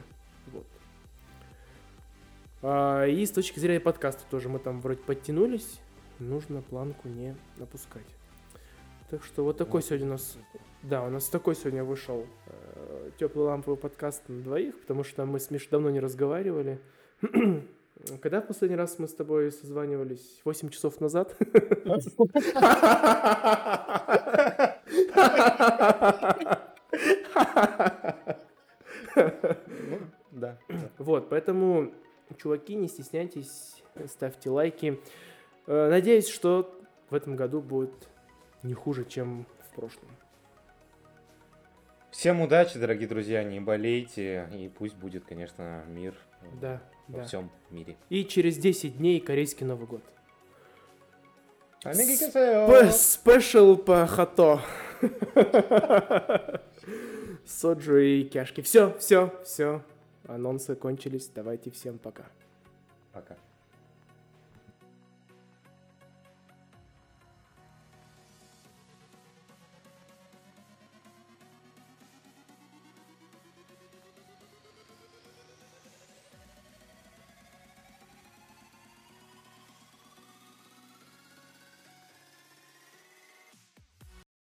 Вот. А, и с точки зрения подкаста тоже мы там вроде подтянулись. Нужно планку не опускать. Так что вот такой сегодня у нас... Да, у нас такой сегодня вышел э, теплый ламповый подкаст на двоих, потому что мы с Мишей давно не разговаривали. (clears throat) Когда в последний раз мы с тобой созванивались? Восемь часов назад? Да. Вот, поэтому, чуваки, не стесняйтесь, ставьте лайки. Э, надеюсь, что в этом году будет не хуже, чем в прошлом. Всем удачи, дорогие друзья, не болейте, и пусть будет, конечно, мир да, во да. всем мире. И через 10 дней корейский Новый год. Спешл по хато. (laughs) Соджу и кяшки. Все, все, все. Анонсы кончились. Давайте всем пока. Пока.